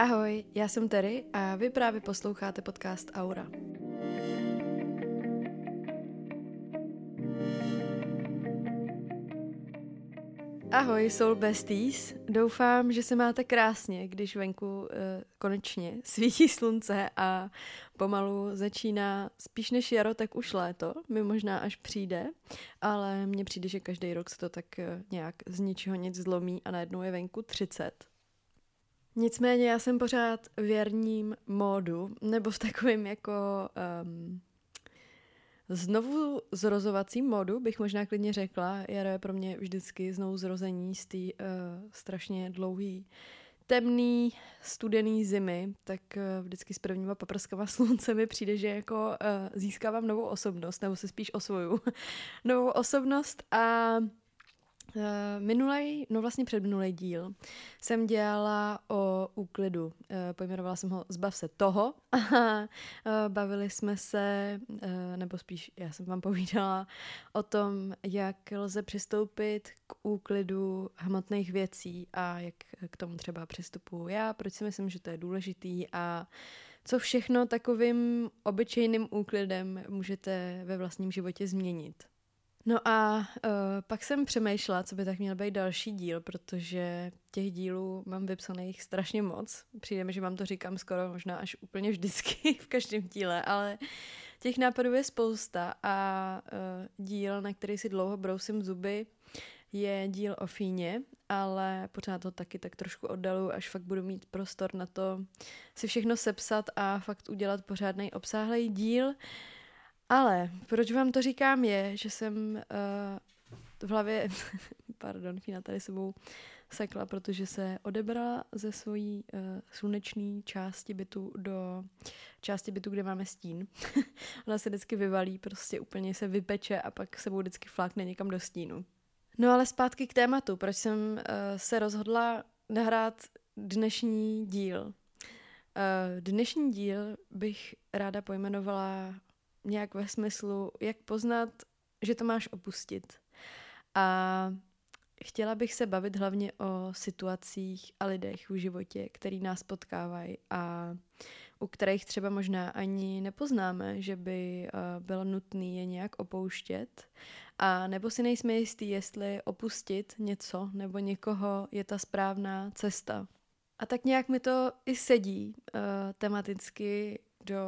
Ahoj, já jsem Terry a vy právě posloucháte podcast Aura. Ahoj, Soul Besties. Doufám, že se máte krásně, když venku uh, konečně svítí slunce a pomalu začíná spíš než jaro, tak už léto. Mi možná až přijde, ale mně přijde, že každý rok se to tak uh, nějak z ničeho nic zlomí a najednou je venku 30. Nicméně já jsem pořád věrním módu, nebo v takovém jako um, znovu zrozovacím módu, bych možná klidně řekla. Jaro je pro mě vždycky znovu zrození z té uh, strašně dlouhý temný, studený zimy, tak uh, vždycky s prvníma paprskama slunce mi přijde, že jako uh, získávám novou osobnost, nebo se spíš osvoju novou osobnost a minulej, no vlastně předminulý díl jsem dělala o úklidu. Uh, pojmenovala jsem ho Zbav se toho uh, bavili jsme se, nebo spíš já jsem vám povídala o tom, jak lze přistoupit k úklidu hmotných věcí a jak k tomu třeba přistupuji já, proč si myslím, že to je důležitý a co všechno takovým obyčejným úklidem můžete ve vlastním životě změnit. No a uh, pak jsem přemýšlela, co by tak měl být další díl, protože těch dílů mám vypsaných strašně moc. Přijde mi, že vám to říkám skoro možná až úplně vždycky v každém díle, ale těch nápadů je spousta a uh, díl, na který si dlouho brousím zuby, je díl o Fíně, ale pořád to taky tak trošku oddalu, až fakt budu mít prostor na to si všechno sepsat a fakt udělat pořádný obsáhlý díl. Uh, ale proč vám to říkám je, že jsem uh, v hlavě, pardon, Fina tady sebou sekla, protože se odebrala ze svojí uh, sluneční části bytu do části bytu, kde máme stín. Ona se vždycky vyvalí, prostě úplně se vypeče a pak sebou vždycky flákne někam do stínu. No ale zpátky k tématu, proč jsem uh, se rozhodla nahrát dnešní díl. Uh, dnešní díl bych ráda pojmenovala nějak ve smyslu, jak poznat, že to máš opustit. A chtěla bych se bavit hlavně o situacích a lidech v životě, který nás potkávají a u kterých třeba možná ani nepoznáme, že by uh, bylo nutné je nějak opouštět. A nebo si nejsme jistí, jestli opustit něco nebo někoho je ta správná cesta. A tak nějak mi to i sedí uh, tematicky do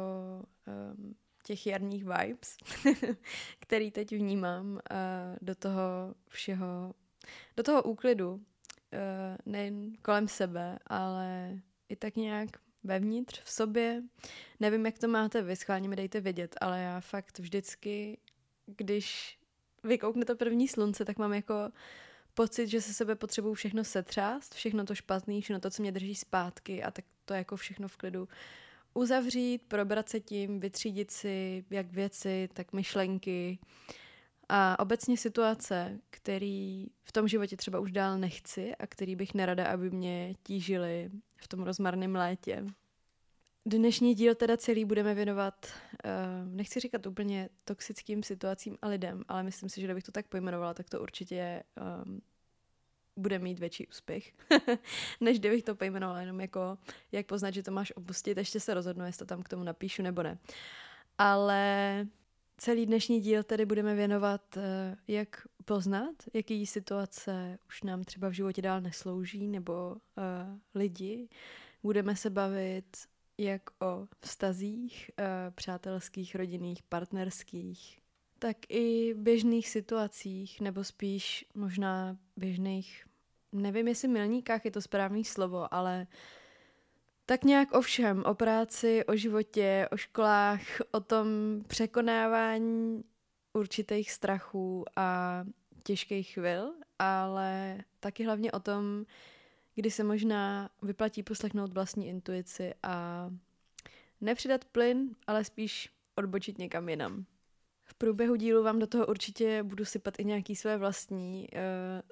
um, těch jarních vibes, který teď vnímám do toho všeho, do toho úklidu, nejen kolem sebe, ale i tak nějak vevnitř, v sobě. Nevím, jak to máte vy, schválně mi dejte vědět, ale já fakt vždycky, když vykoukne to první slunce, tak mám jako pocit, že se sebe potřebuju všechno setřást, všechno to špatný, všechno to, co mě drží zpátky a tak to jako všechno v klidu uzavřít, probrat se tím, vytřídit si jak věci, tak myšlenky a obecně situace, který v tom životě třeba už dál nechci a který bych nerada, aby mě tížili v tom rozmarném létě. Dnešní díl teda celý budeme věnovat, uh, nechci říkat úplně toxickým situacím a lidem, ale myslím si, že kdybych to tak pojmenovala, tak to určitě um, bude mít větší úspěch, než kdybych to pojmenovala jenom jako, jak poznat, že to máš opustit, ještě se rozhodnu, jestli to tam k tomu napíšu nebo ne. Ale celý dnešní díl tedy budeme věnovat, eh, jak poznat, jaký situace už nám třeba v životě dál neslouží, nebo uh, lidi. Budeme se bavit jak o vztazích, uh, přátelských, rodinných, partnerských, tak i běžných situacích, nebo spíš možná běžných, nevím jestli milníkách je to správný slovo, ale tak nějak o všem, o práci, o životě, o školách, o tom překonávání určitých strachů a těžkých chvil, ale taky hlavně o tom, kdy se možná vyplatí poslechnout vlastní intuici a nepřidat plyn, ale spíš odbočit někam jinam. Průběhu dílu vám do toho určitě budu sypat i nějaký své vlastní uh,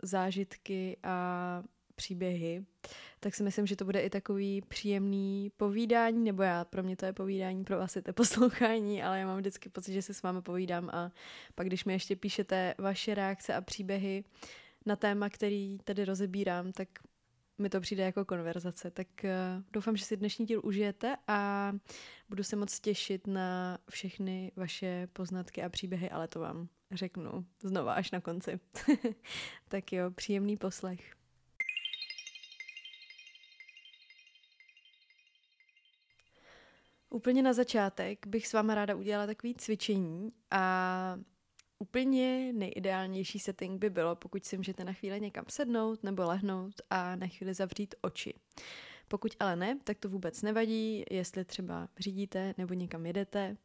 zážitky a příběhy, tak si myslím, že to bude i takový příjemný povídání, nebo já, pro mě to je povídání, pro vás je to poslouchání, ale já mám vždycky pocit, že se s vámi povídám a pak, když mi ještě píšete vaše reakce a příběhy na téma, který tady rozebírám, tak mi to přijde jako konverzace. Tak uh, doufám, že si dnešní díl užijete a budu se moc těšit na všechny vaše poznatky a příběhy, ale to vám řeknu znova až na konci. tak jo, příjemný poslech. Úplně na začátek bych s váma ráda udělala takový cvičení a úplně nejideálnější setting by bylo, pokud si můžete na chvíli někam sednout nebo lehnout a na chvíli zavřít oči. Pokud ale ne, tak to vůbec nevadí, jestli třeba řídíte nebo někam jedete,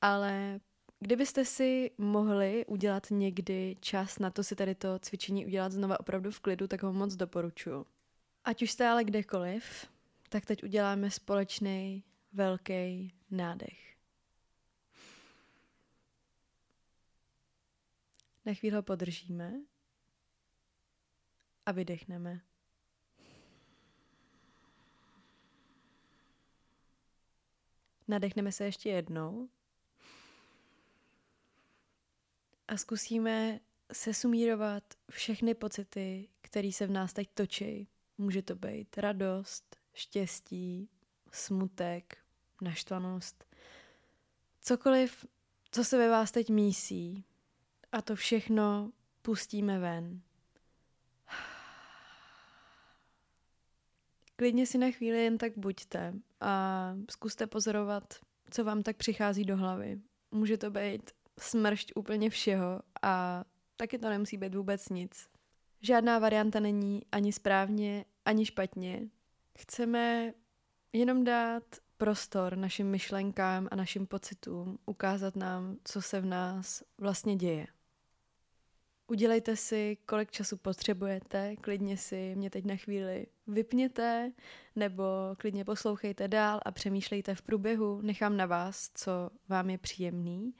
ale kdybyste si mohli udělat někdy čas na to si tady to cvičení udělat znova opravdu v klidu, tak ho moc doporučuji. Ať už jste ale kdekoliv, tak teď uděláme společný velký nádech. Na chvíli ho podržíme a vydechneme. Nadechneme se ještě jednou a zkusíme sesumírovat všechny pocity, které se v nás teď točí. Může to být radost, štěstí, smutek, naštvanost, cokoliv, co se ve vás teď mísí. A to všechno pustíme ven. Klidně si na chvíli jen tak buďte a zkuste pozorovat, co vám tak přichází do hlavy. Může to být smršť úplně všeho a taky to nemusí být vůbec nic. Žádná varianta není ani správně, ani špatně. Chceme jenom dát prostor našim myšlenkám a našim pocitům, ukázat nám, co se v nás vlastně děje. Udělejte si, kolik času potřebujete, klidně si mě teď na chvíli vypněte, nebo klidně poslouchejte dál a přemýšlejte v průběhu, nechám na vás, co vám je příjemný,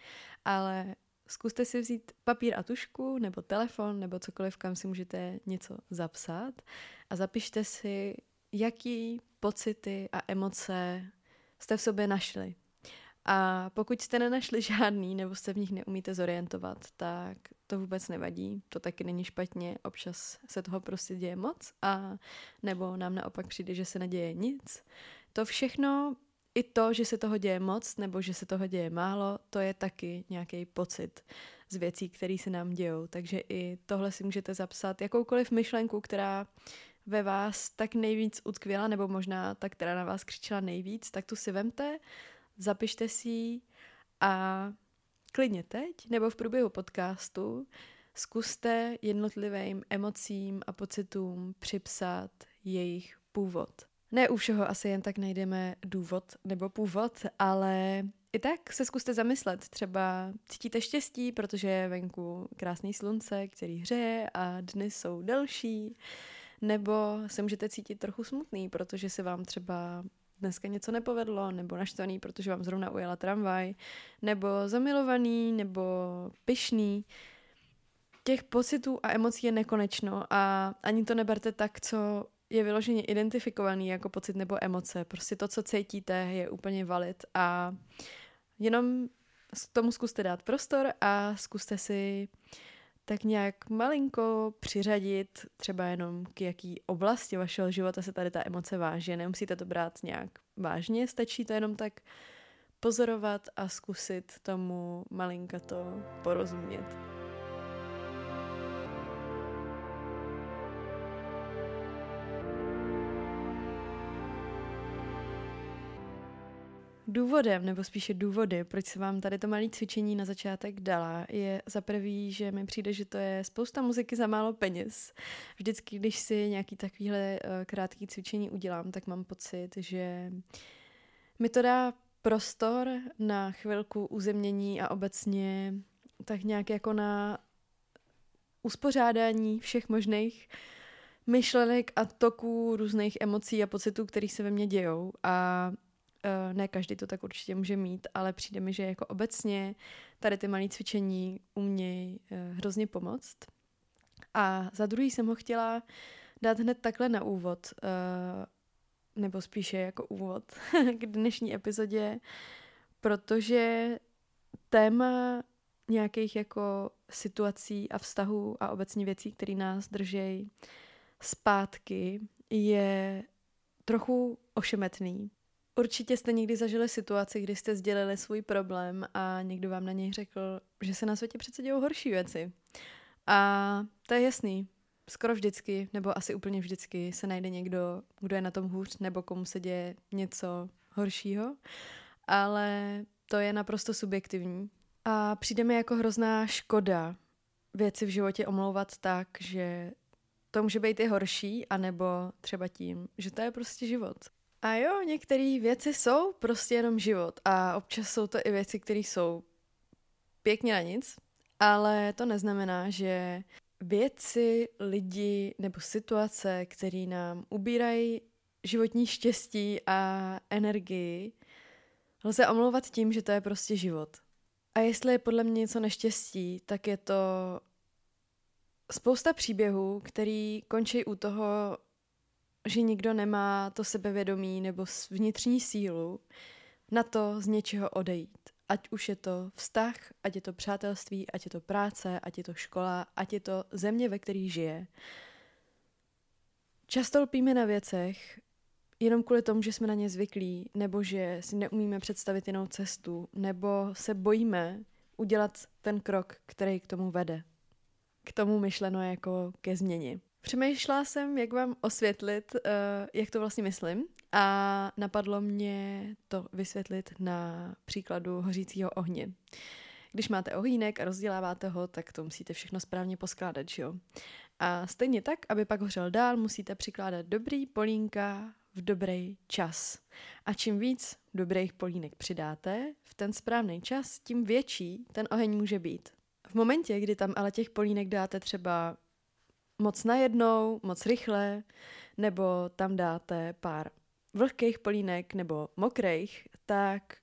ale zkuste si vzít papír a tušku, nebo telefon, nebo cokoliv, kam si můžete něco zapsat a zapište si, jaký pocity a emoce jste v sobě našli. A pokud jste nenašli žádný nebo se v nich neumíte zorientovat, tak to vůbec nevadí, to taky není špatně, občas se toho prostě děje moc. A nebo nám naopak přijde, že se neděje nic. To všechno, i to, že se toho děje moc nebo že se toho děje málo, to je taky nějaký pocit z věcí, které se nám dějou. Takže i tohle si můžete zapsat, jakoukoliv myšlenku, která ve vás tak nejvíc utkvěla, nebo možná ta, která na vás křičela nejvíc, tak tu si vemte, zapište si ji a klidně teď nebo v průběhu podcastu zkuste jednotlivým emocím a pocitům připsat jejich původ. Ne u všeho asi jen tak najdeme důvod nebo původ, ale i tak se zkuste zamyslet. Třeba cítíte štěstí, protože je venku krásný slunce, který hřeje a dny jsou delší. Nebo se můžete cítit trochu smutný, protože se vám třeba dneska něco nepovedlo, nebo naštvaný, protože vám zrovna ujela tramvaj, nebo zamilovaný, nebo pyšný. Těch pocitů a emocí je nekonečno a ani to neberte tak, co je vyloženě identifikovaný jako pocit nebo emoce. Prostě to, co cítíte, je úplně valid a jenom tomu zkuste dát prostor a zkuste si tak nějak malinko přiřadit třeba jenom k jaký oblasti vašeho života se tady ta emoce váží. Nemusíte to brát nějak vážně, stačí to jenom tak pozorovat a zkusit tomu malinko to porozumět. Důvodem, nebo spíše důvody, proč se vám tady to malé cvičení na začátek dala, je za prvý, že mi přijde, že to je spousta muziky za málo peněz. Vždycky, když si nějaký takovýhle uh, krátký cvičení udělám, tak mám pocit, že mi to dá prostor na chvilku uzemnění a obecně tak nějak jako na uspořádání všech možných myšlenek a toků různých emocí a pocitů, které se ve mně dějou. A ne každý to tak určitě může mít, ale přijde mi, že jako obecně tady ty malé cvičení umějí uh, hrozně pomoct. A za druhý jsem ho chtěla dát hned takhle na úvod, uh, nebo spíše jako úvod k dnešní epizodě, protože téma nějakých jako situací a vztahů a obecně věcí, které nás drží zpátky je trochu ošemetný. Určitě jste někdy zažili situaci, kdy jste sdělili svůj problém a někdo vám na něj řekl, že se na světě přece dějou horší věci. A to je jasný. Skoro vždycky, nebo asi úplně vždycky, se najde někdo, kdo je na tom hůř, nebo komu se děje něco horšího. Ale to je naprosto subjektivní. A přijde mi jako hrozná škoda věci v životě omlouvat tak, že to může být i horší, anebo třeba tím, že to je prostě život. A jo, některé věci jsou prostě jenom život a občas jsou to i věci, které jsou pěkně na nic, ale to neznamená, že věci, lidi nebo situace, které nám ubírají životní štěstí a energii, lze omlouvat tím, že to je prostě život. A jestli je podle mě něco neštěstí, tak je to spousta příběhů, který končí u toho, že nikdo nemá to sebevědomí nebo vnitřní sílu na to z něčeho odejít. Ať už je to vztah, ať je to přátelství, ať je to práce, ať je to škola, ať je to země, ve které žije. Často lpíme na věcech jenom kvůli tomu, že jsme na ně zvyklí, nebo že si neumíme představit jinou cestu, nebo se bojíme udělat ten krok, který k tomu vede. K tomu myšleno jako ke změně. Přemýšlela jsem, jak vám osvětlit, uh, jak to vlastně myslím a napadlo mě to vysvětlit na příkladu hořícího ohně. Když máte ohýnek a rozděláváte ho, tak to musíte všechno správně poskládat, že jo? A stejně tak, aby pak hořel dál, musíte přikládat dobrý polínka v dobrý čas. A čím víc dobrých polínek přidáte v ten správný čas, tím větší ten oheň může být. V momentě, kdy tam ale těch polínek dáte třeba moc najednou, moc rychle, nebo tam dáte pár vlhkých polínek nebo mokrých, tak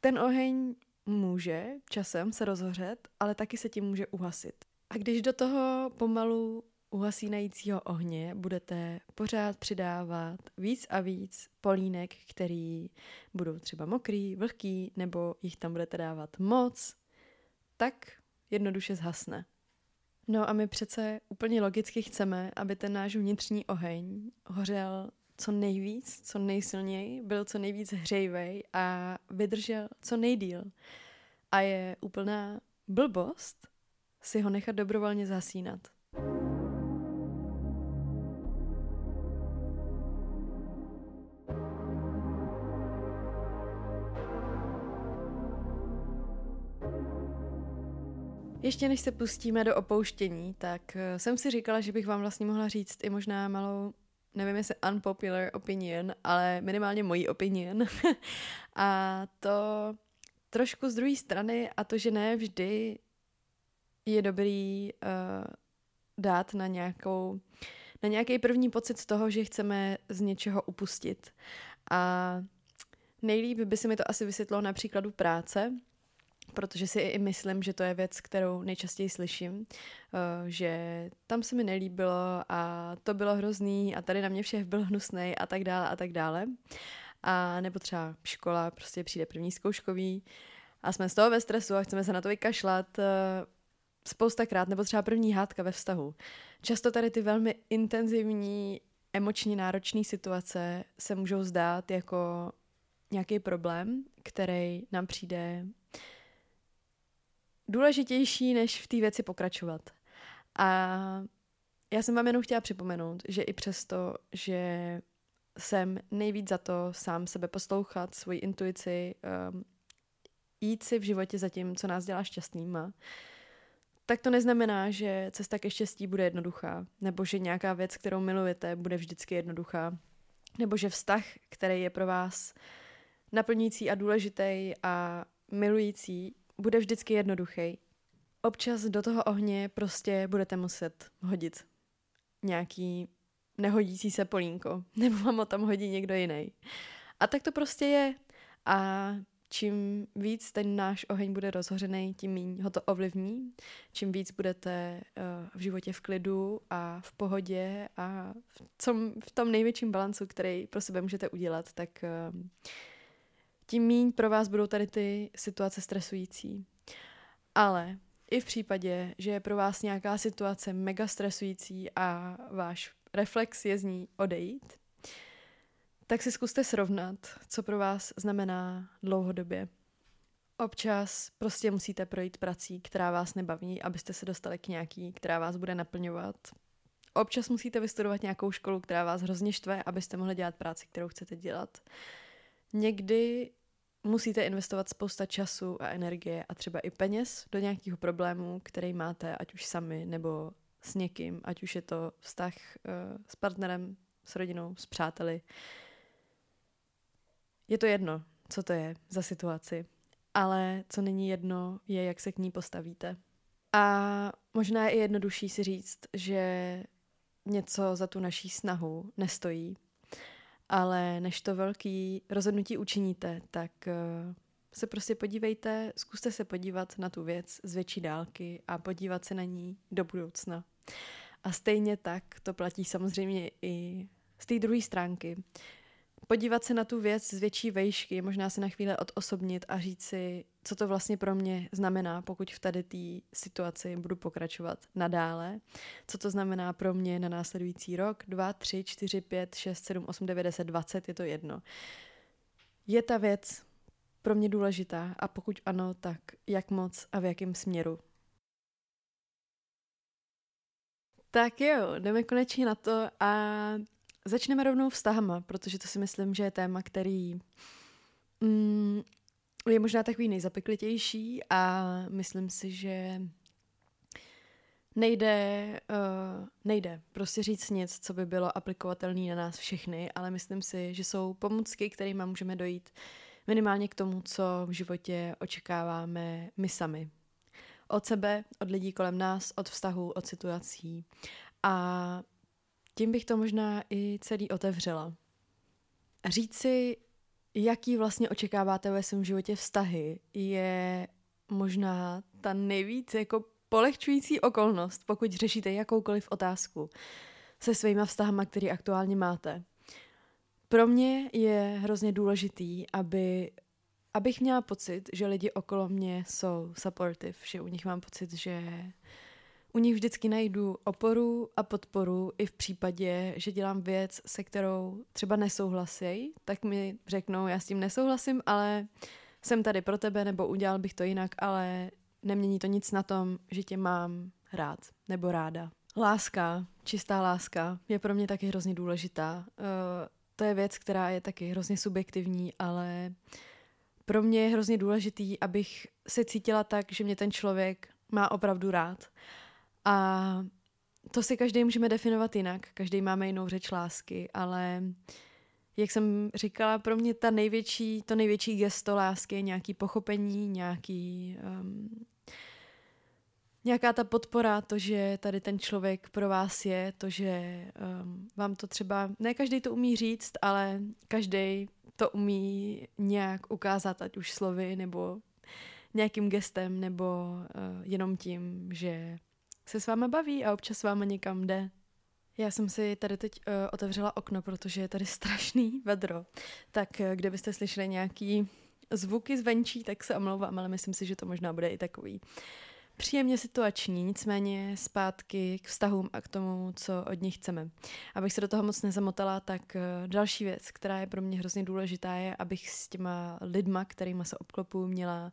ten oheň může časem se rozhořet, ale taky se tím může uhasit. A když do toho pomalu uhasínajícího ohně budete pořád přidávat víc a víc polínek, který budou třeba mokrý, vlhký, nebo jich tam budete dávat moc, tak jednoduše zhasne. No a my přece úplně logicky chceme, aby ten náš vnitřní oheň hořel co nejvíc, co nejsilněji, byl co nejvíc hřejvej a vydržel co nejdíl. A je úplná blbost si ho nechat dobrovolně zasínat. Ještě než se pustíme do opouštění, tak eh, jsem si říkala, že bych vám vlastně mohla říct i možná malou, nevím jestli unpopular opinion, ale minimálně mojí opinion. a to trošku z druhé strany a to, že ne vždy je dobrý uh, dát na nějakou na nějaký první pocit z toho, že chceme z něčeho upustit. A nejlíp by se mi to asi vysvětlo na příkladu práce, protože si i myslím, že to je věc, kterou nejčastěji slyším, eh, že tam se mi nelíbilo a to bylo hrozný a tady na mě všech byl hnusný a tak dále a tak dále. A nebo třeba škola, prostě přijde první zkouškový a jsme z toho ve stresu a chceme se na to vykašlat eh, spoustakrát, nebo třeba první hádka ve vztahu. Často tady ty velmi intenzivní, emočně náročné situace se můžou zdát jako nějaký problém, který nám přijde důležitější, než v té věci pokračovat. A já jsem vám jenom chtěla připomenout, že i přesto, že jsem nejvíc za to sám sebe poslouchat, svoji intuici, um, jít si v životě za tím, co nás dělá šťastnýma, tak to neznamená, že cesta ke štěstí bude jednoduchá, nebo že nějaká věc, kterou milujete, bude vždycky jednoduchá, nebo že vztah, který je pro vás naplňující a důležitý a milující, bude vždycky jednoduchý. Občas do toho ohně prostě budete muset hodit nějaký nehodící se polínko, nebo vám ho tam hodí někdo jiný. A tak to prostě je. A čím víc ten náš oheň bude rozhořený, tím méně ho to ovlivní. Čím víc budete uh, v životě v klidu a v pohodě a v tom, v tom největším balancu, který pro sebe můžete udělat, tak uh, tím méně pro vás budou tady ty situace stresující. Ale i v případě, že je pro vás nějaká situace mega stresující a váš reflex je z ní odejít, tak si zkuste srovnat, co pro vás znamená dlouhodobě. Občas prostě musíte projít prací, která vás nebaví, abyste se dostali k nějaký, která vás bude naplňovat. Občas musíte vystudovat nějakou školu, která vás hrozně štve, abyste mohli dělat práci, kterou chcete dělat. Někdy musíte investovat spousta času a energie a třeba i peněz do nějakého problému, který máte, ať už sami nebo s někým, ať už je to vztah uh, s partnerem, s rodinou, s přáteli. Je to jedno, co to je za situaci, ale co není jedno, je, jak se k ní postavíte. A možná je jednodušší si říct, že něco za tu naší snahu nestojí, ale než to velký rozhodnutí učiníte, tak uh, se prostě podívejte, zkuste se podívat na tu věc z větší dálky a podívat se na ní do budoucna. A stejně tak to platí samozřejmě i z té druhé stránky podívat se na tu věc z větší vejšky, možná se na chvíli odosobnit a říct si, co to vlastně pro mě znamená, pokud v tady té situaci budu pokračovat nadále. Co to znamená pro mě na následující rok, 2, 3, 4, 5, 6, 7, 8, 9, 10, 20, je to jedno. Je ta věc pro mě důležitá a pokud ano, tak jak moc a v jakém směru. Tak jo, jdeme konečně na to a Začneme rovnou vztahama, protože to si myslím, že je téma, který mm, je možná takový nejzapeklitější a myslím si, že nejde, uh, nejde prostě říct nic, co by bylo aplikovatelné na nás všechny, ale myslím si, že jsou pomůcky, kterými můžeme dojít minimálně k tomu, co v životě očekáváme my sami. Od sebe, od lidí kolem nás, od vztahu, od situací. A tím bych to možná i celý otevřela. Říct si, jaký vlastně očekáváte ve svém životě vztahy, je možná ta nejvíc jako polehčující okolnost, pokud řešíte jakoukoliv otázku se svýma vztahama, který aktuálně máte. Pro mě je hrozně důležitý, aby, abych měla pocit, že lidi okolo mě jsou supportive, že u nich mám pocit, že u nich vždycky najdu oporu a podporu i v případě, že dělám věc, se kterou třeba nesouhlasí, tak mi řeknou, já s tím nesouhlasím, ale jsem tady pro tebe, nebo udělal bych to jinak, ale nemění to nic na tom, že tě mám rád nebo ráda. Láska, čistá láska, je pro mě taky hrozně důležitá. Uh, to je věc, která je taky hrozně subjektivní, ale pro mě je hrozně důležitý, abych se cítila tak, že mě ten člověk má opravdu rád. A to si každý můžeme definovat jinak. Každý máme jinou řeč lásky, ale jak jsem říkala, pro mě ta největší, to největší gesto lásky je nějaký pochopení, nějaký, um, nějaká ta podpora, to, že tady ten člověk pro vás je, to, že um, vám to třeba, ne každý to umí říct, ale každý to umí nějak ukázat, ať už slovy, nebo nějakým gestem, nebo uh, jenom tím, že se s váma baví a občas s váma někam jde. Já jsem si tady teď uh, otevřela okno, protože je tady strašný vedro. Tak uh, kdybyste slyšeli nějaký zvuky zvenčí, tak se omlouvám, ale myslím si, že to možná bude i takový příjemně situační, nicméně zpátky k vztahům a k tomu, co od nich chceme. Abych se do toho moc nezamotala, tak uh, další věc, která je pro mě hrozně důležitá, je, abych s těma lidma, kterými se obklopuju, měla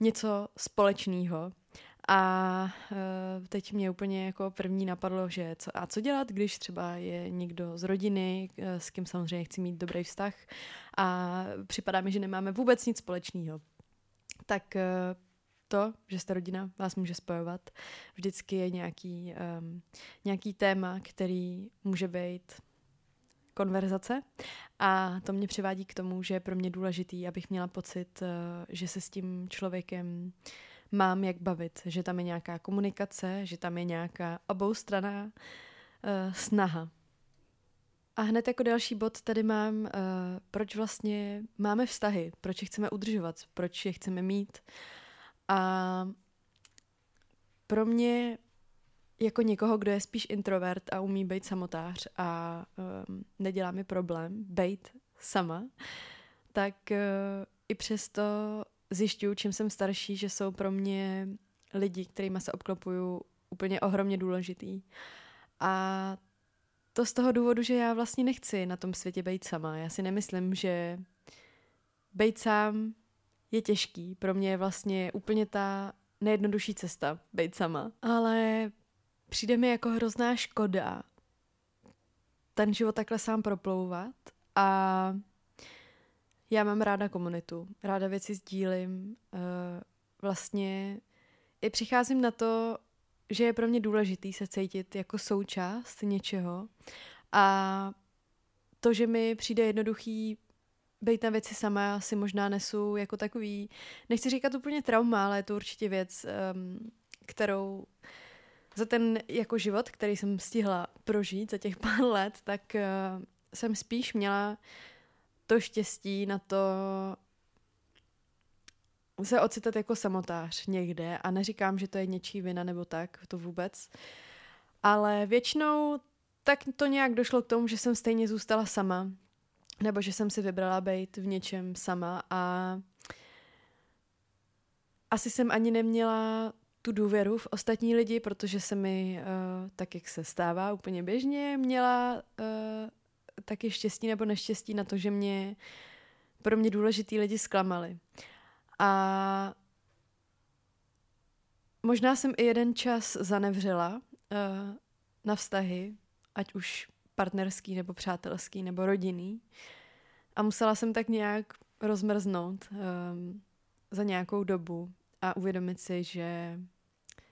něco společného a uh, teď mě úplně jako první napadlo, že co, a co dělat, když třeba je někdo z rodiny, uh, s kým samozřejmě chci mít dobrý vztah a připadá mi, že nemáme vůbec nic společného. Tak uh, to, že jste rodina, vás může spojovat. Vždycky je nějaký, um, nějaký téma, který může být konverzace a to mě přivádí k tomu, že je pro mě důležitý, abych měla pocit, uh, že se s tím člověkem uh, mám jak bavit, že tam je nějaká komunikace, že tam je nějaká oboustraná uh, snaha. A hned jako další bod tady mám, uh, proč vlastně máme vztahy, proč je chceme udržovat, proč je chceme mít. A pro mě jako někoho, kdo je spíš introvert a umí být samotář a um, nedělá mi problém být sama, tak uh, i přesto zjišťuju, čím jsem starší, že jsou pro mě lidi, kterými se obklopuju, úplně ohromně důležitý. A to z toho důvodu, že já vlastně nechci na tom světě být sama. Já si nemyslím, že být sám je těžký. Pro mě je vlastně úplně ta nejjednodušší cesta být sama. Ale přijde mi jako hrozná škoda ten život takhle sám proplouvat a já mám ráda komunitu, ráda věci sdílím, uh, vlastně i přicházím na to, že je pro mě důležitý se cítit jako součást něčeho a to, že mi přijde jednoduchý být na věci sama, si možná nesu jako takový, nechci říkat úplně trauma, ale je to určitě věc, um, kterou za ten jako život, který jsem stihla prožít za těch pár let, tak uh, jsem spíš měla to štěstí na to se ocitat jako samotář někde a neříkám, že to je něčí vina nebo tak, to vůbec. Ale většinou tak to nějak došlo k tomu, že jsem stejně zůstala sama, nebo že jsem si vybrala být v něčem sama a asi jsem ani neměla tu důvěru v ostatní lidi, protože se mi, uh, tak jak se stává úplně běžně, měla uh, taky štěstí nebo neštěstí na to, že mě pro mě důležitý lidi zklamali. A možná jsem i jeden čas zanevřela uh, na vztahy, ať už partnerský nebo přátelský nebo rodinný. A musela jsem tak nějak rozmrznout um, za nějakou dobu a uvědomit si, že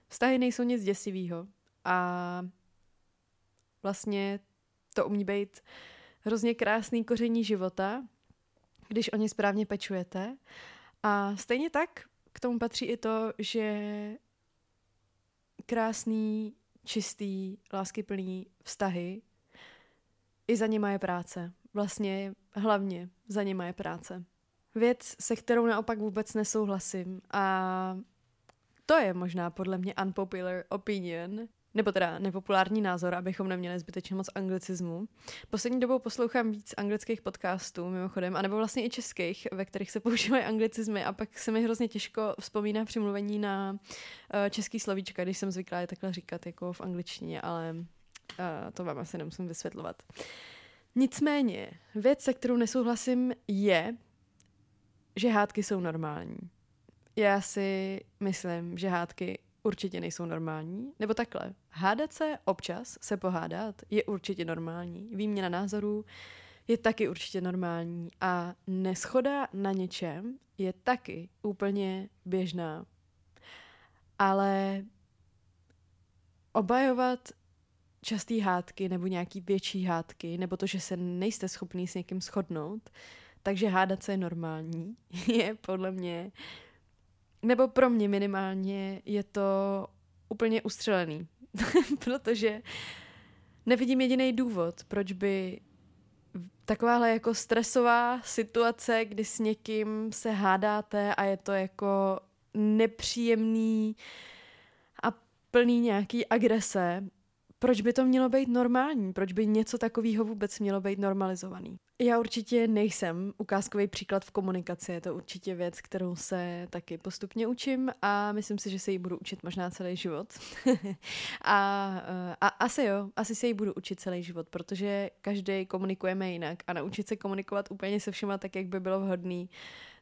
vztahy nejsou nic děsivého a vlastně to umí být hrozně krásný koření života, když o ně správně pečujete. A stejně tak k tomu patří i to, že krásný, čistý, láskyplný vztahy, i za něma je práce. Vlastně hlavně za něma je práce. Věc, se kterou naopak vůbec nesouhlasím a to je možná podle mě unpopular opinion, nebo teda nepopulární názor, abychom neměli zbytečně moc anglicismu. Poslední dobou poslouchám víc anglických podcastů, mimochodem, anebo vlastně i českých, ve kterých se používají anglicizmy a pak se mi hrozně těžko vzpomíná přimluvení na uh, český slovíčka, když jsem zvyklá je takhle říkat jako v angličtině, ale uh, to vám asi nemusím vysvětlovat. Nicméně, věc, se kterou nesouhlasím, je, že hádky jsou normální. Já si myslím, že hádky určitě nejsou normální. Nebo takhle, hádat se občas, se pohádat, je určitě normální. Výměna názorů je taky určitě normální. A neschoda na něčem je taky úplně běžná. Ale obajovat častý hádky nebo nějaký větší hádky, nebo to, že se nejste schopný s někým shodnout, takže hádat se je normální, je podle mě nebo pro mě minimálně je to úplně ustřelený, protože nevidím jediný důvod, proč by takováhle jako stresová situace, kdy s někým se hádáte a je to jako nepříjemný a plný nějaký agrese, proč by to mělo být normální? Proč by něco takového vůbec mělo být normalizovaný? Já určitě nejsem ukázkový příklad v komunikaci, je to určitě věc, kterou se taky postupně učím a myslím si, že se jí budu učit možná celý život. a, a asi jo, asi se jí budu učit celý život, protože každý komunikujeme jinak a naučit se komunikovat úplně se všema tak, jak by bylo vhodný,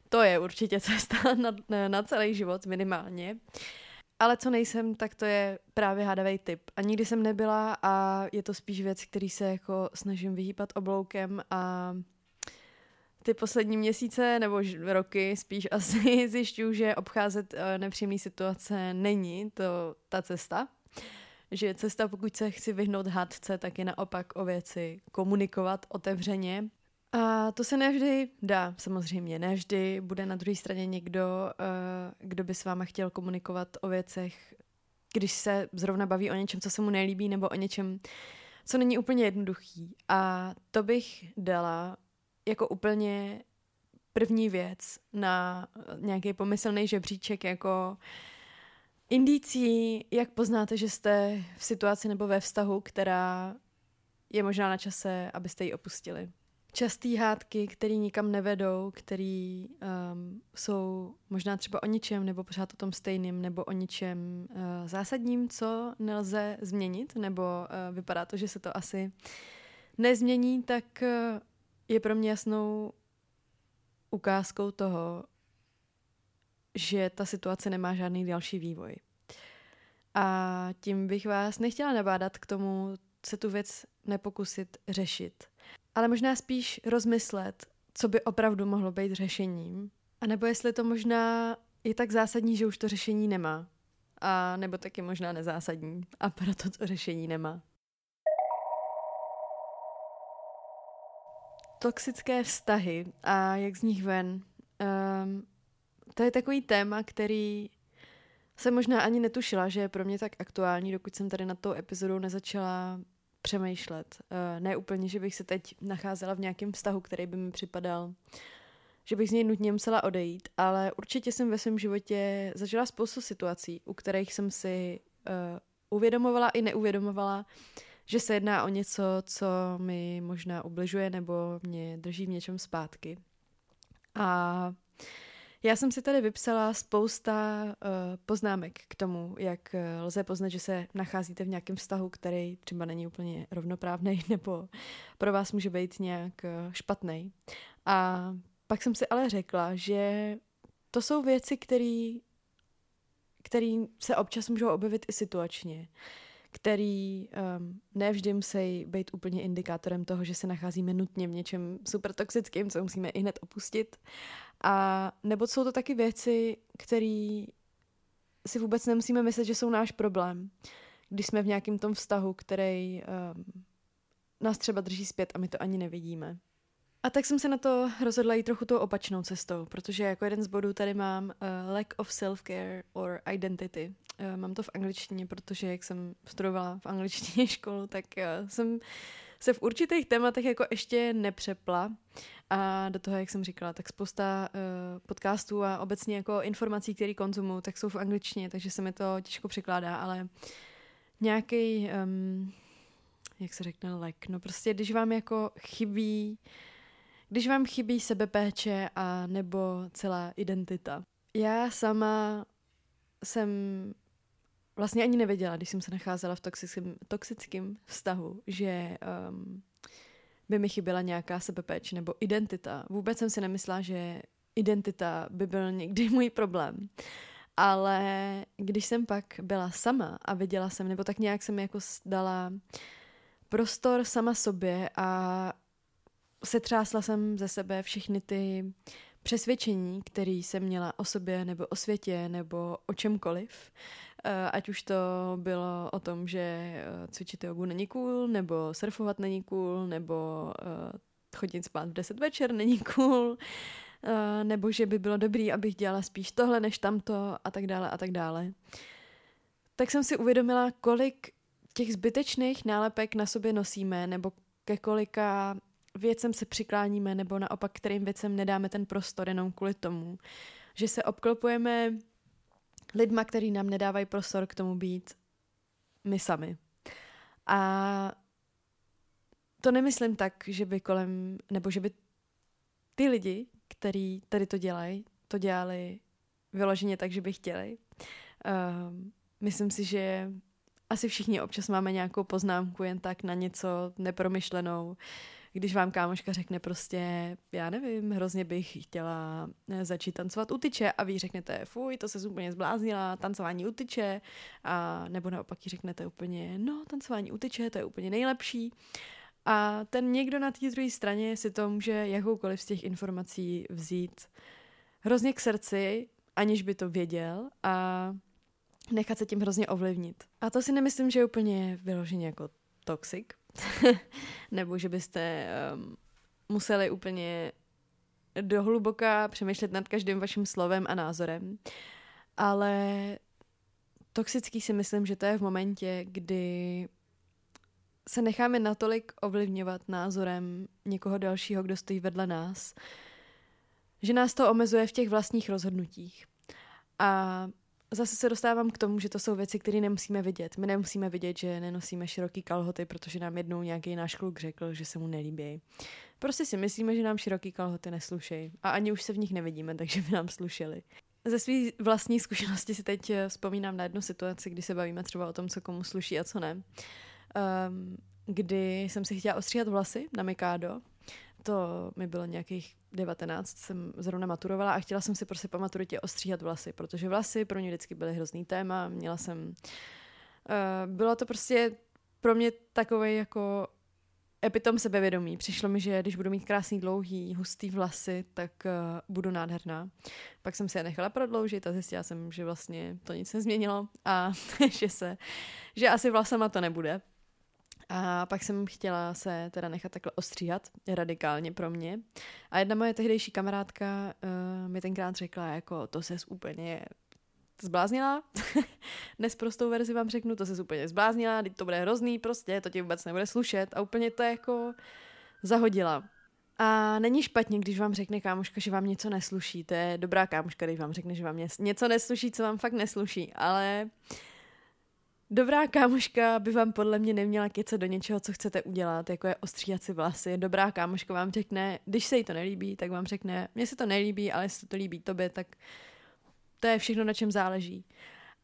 to je určitě cesta na, na celý život minimálně. Uh, ale co nejsem, tak to je právě hádavý typ. A nikdy jsem nebyla a je to spíš věc, který se jako snažím vyhýbat obloukem a ty poslední měsíce nebo roky spíš asi zjišťuju, že obcházet eh, nepříjemné situace není to ta cesta. Že cesta, pokud se chci vyhnout hádce, tak je naopak o věci komunikovat otevřeně a to se nevždy dá, samozřejmě. Nevždy bude na druhé straně někdo, uh, kdo by s váma chtěl komunikovat o věcech, když se zrovna baví o něčem, co se mu nelíbí, nebo o něčem, co není úplně jednoduchý. A to bych dala jako úplně první věc na nějaký pomyslný žebříček, jako indicí, jak poznáte, že jste v situaci nebo ve vztahu, která je možná na čase, abyste ji opustili. Častý hádky, které nikam nevedou, které um, jsou možná třeba o ničem, nebo pořád o tom stejným, nebo o ničem uh, zásadním, co nelze změnit, nebo uh, vypadá to, že se to asi nezmění, tak uh, je pro mě jasnou ukázkou toho, že ta situace nemá žádný další vývoj. A tím bych vás nechtěla nabádat k tomu se tu věc nepokusit řešit, ale možná spíš rozmyslet, co by opravdu mohlo být řešením. A nebo jestli to možná je tak zásadní, že už to řešení nemá. A nebo taky možná nezásadní a proto to řešení nemá. Toxické vztahy a jak z nich ven. Um, to je takový téma, který jsem možná ani netušila, že je pro mě tak aktuální, dokud jsem tady na tou epizodou nezačala přemýšlet. Uh, ne úplně, že bych se teď nacházela v nějakém vztahu, který by mi připadal, že bych z něj nutně musela odejít, ale určitě jsem ve svém životě zažila spoustu situací, u kterých jsem si uh, uvědomovala i neuvědomovala, že se jedná o něco, co mi možná ubližuje nebo mě drží v něčem zpátky. A já jsem si tady vypsala spousta uh, poznámek k tomu, jak uh, lze poznat, že se nacházíte v nějakém vztahu, který třeba není úplně rovnoprávný nebo pro vás může být nějak uh, špatný. A pak jsem si ale řekla, že to jsou věci, které se občas můžou objevit i situačně který um, nevždy musí být úplně indikátorem toho, že se nacházíme nutně v něčem super toxickým, co musíme i hned opustit. A nebo jsou to taky věci, které si vůbec nemusíme myslet, že jsou náš problém, když jsme v nějakém tom vztahu, který um, nás třeba drží zpět a my to ani nevidíme. A tak jsem se na to rozhodla jít trochu tou opačnou cestou, protože jako jeden z bodů tady mám uh, lack of self-care or identity. Uh, mám to v angličtině, protože jak jsem studovala v angličtině školu, tak uh, jsem se v určitých tématech jako ještě nepřepla. A do toho, jak jsem říkala, tak spousta uh, podcastů a obecně jako informací, které konzumuju, tak jsou v angličtině, takže se mi to těžko překládá, ale nějaký, um, jak se řekne, lek, no prostě, když vám jako chybí když vám chybí sebepéče a nebo celá identita. Já sama jsem vlastně ani nevěděla, když jsem se nacházela v toxickém, toxickém vztahu, že um, by mi chyběla nějaká sebepéč nebo identita. Vůbec jsem si nemyslela, že identita by byl někdy můj problém. Ale když jsem pak byla sama a viděla jsem, nebo tak nějak jsem jako dala prostor sama sobě a setřásla jsem ze sebe všechny ty přesvědčení, které jsem měla o sobě nebo o světě nebo o čemkoliv. Eh, ať už to bylo o tom, že eh, cvičit jogu není cool, nebo surfovat není cool, nebo eh, chodit spát v 10 večer není cool, nebo že by bylo dobrý, abych dělala spíš tohle než tamto a tak dále a tak dále. Tak jsem si uvědomila, kolik těch zbytečných nálepek na sobě nosíme, nebo ke kolika věcem se přikláníme, nebo naopak kterým věcem nedáme ten prostor jenom kvůli tomu, že se obklopujeme lidma, který nám nedávají prostor k tomu být my sami. A to nemyslím tak, že by kolem, nebo že by ty lidi, který tady to dělají, to dělali vyloženě tak, že by chtěli. Uh, myslím si, že asi všichni občas máme nějakou poznámku jen tak na něco nepromyšlenou, když vám kámoška řekne prostě, já nevím, hrozně bych chtěla eh, začít tancovat u tyče a vy řeknete, fuj, to se úplně zbláznila, tancování u tyče, a nebo naopak ji řeknete úplně, no, tancování u tyče, to je úplně nejlepší. A ten někdo na té druhé straně si to může jakoukoliv z těch informací vzít hrozně k srdci, aniž by to věděl a nechat se tím hrozně ovlivnit. A to si nemyslím, že je úplně vyloženě jako toxic, nebo že byste um, museli úplně dohluboka přemýšlet nad každým vaším slovem a názorem. Ale toxický si myslím, že to je v momentě, kdy se necháme natolik ovlivňovat názorem někoho dalšího, kdo stojí vedle nás, že nás to omezuje v těch vlastních rozhodnutích. A zase se dostávám k tomu, že to jsou věci, které nemusíme vidět. My nemusíme vidět, že nenosíme široký kalhoty, protože nám jednou nějaký náš kluk řekl, že se mu nelíbí. Prostě si myslíme, že nám široký kalhoty neslušejí a ani už se v nich nevidíme, takže by nám slušeli. Ze své vlastní zkušenosti si teď eh, vzpomínám na jednu situaci, kdy se bavíme třeba o tom, co komu sluší a co ne. Um, kdy jsem si chtěla ostříhat vlasy na Mikado. To mi bylo nějakých 19, jsem zrovna maturovala a chtěla jsem si prostě po maturitě ostříhat vlasy, protože vlasy pro mě vždycky byly hrozný téma. Měla jsem... Uh, bylo to prostě pro mě takové jako epitom sebevědomí. Přišlo mi, že když budu mít krásný dlouhý, hustý vlasy, tak uh, budu nádherná. Pak jsem si je nechala prodloužit a zjistila jsem, že vlastně to nic nezměnilo a že se, že asi vlasama to nebude. A pak jsem chtěla se teda nechat takhle ostříhat, radikálně pro mě. A jedna moje tehdejší kamarádka uh, mi tenkrát řekla, jako to ses úplně zbláznila. Dnes prostou verzi vám řeknu, to se úplně zbláznila, teď to bude hrozný, prostě to ti vůbec nebude slušet a úplně to jako zahodila. A není špatně, když vám řekne kámoška, že vám něco nesluší. To je dobrá kámoška, když vám řekne, že vám něco nesluší, co vám fakt nesluší. Ale dobrá kámoška by vám podle mě neměla kecat do něčeho, co chcete udělat, jako je ostříhat si vlasy. Dobrá kámoška vám řekne, když se jí to nelíbí, tak vám řekne, mně se to nelíbí, ale jestli to líbí tobě, tak to je všechno, na čem záleží.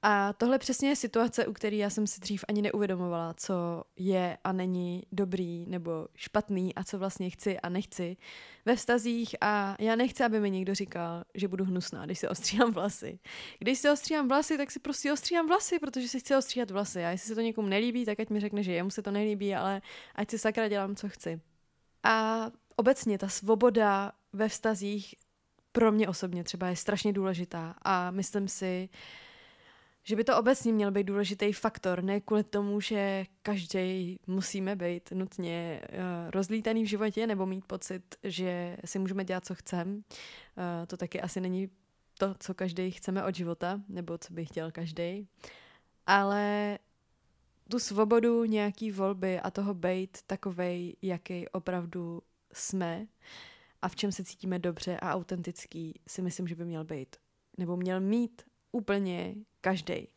A tohle přesně je situace, u které já jsem si dřív ani neuvědomovala, co je a není dobrý nebo špatný a co vlastně chci a nechci ve vztazích a já nechci, aby mi někdo říkal, že budu hnusná, když si ostříhám vlasy. Když si ostříhám vlasy, tak si prostě ostříhám vlasy, protože si chci ostříhat vlasy a jestli se to někomu nelíbí, tak ať mi řekne, že jemu se to nelíbí, ale ať si sakra dělám, co chci. A obecně ta svoboda ve vztazích pro mě osobně třeba je strašně důležitá a myslím si, že by to obecně měl být důležitý faktor, ne kvůli tomu, že každý musíme být nutně uh, rozlítaný v životě nebo mít pocit, že si můžeme dělat, co chceme. Uh, to taky asi není to, co každý chceme od života, nebo co by chtěl každý. Ale tu svobodu nějaký volby a toho být takovej, jaký opravdu jsme, a v čem se cítíme dobře a autentický, si myslím, že by měl být. Nebo měl mít úplně každý.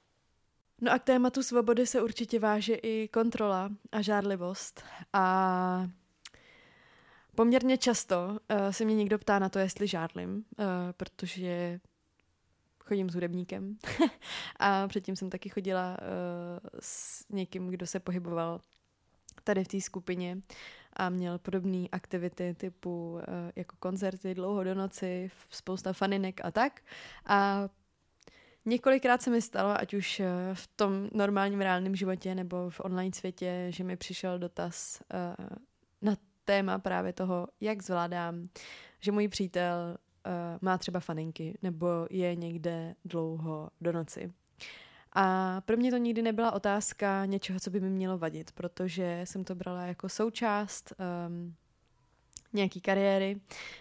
No a k tématu svobody se určitě váže i kontrola a žádlivost. A poměrně často uh, se mě někdo ptá na to, jestli žádlim, uh, protože chodím s hudebníkem a předtím jsem taky chodila uh, s někým, kdo se pohyboval tady v té skupině a měl podobné aktivity typu uh, jako koncerty dlouho do noci, spousta faninek a tak. A několikrát se mi stalo, ať už uh, v tom normálním reálném životě nebo v online světě, že mi přišel dotaz uh, na téma právě toho, jak zvládám, že můj přítel uh, má třeba faninky nebo je někde dlouho do noci. A pro mě to nikdy nebyla otázka něčeho, co by mi mělo vadit, protože jsem to brala jako součást um, nějaký kariéry,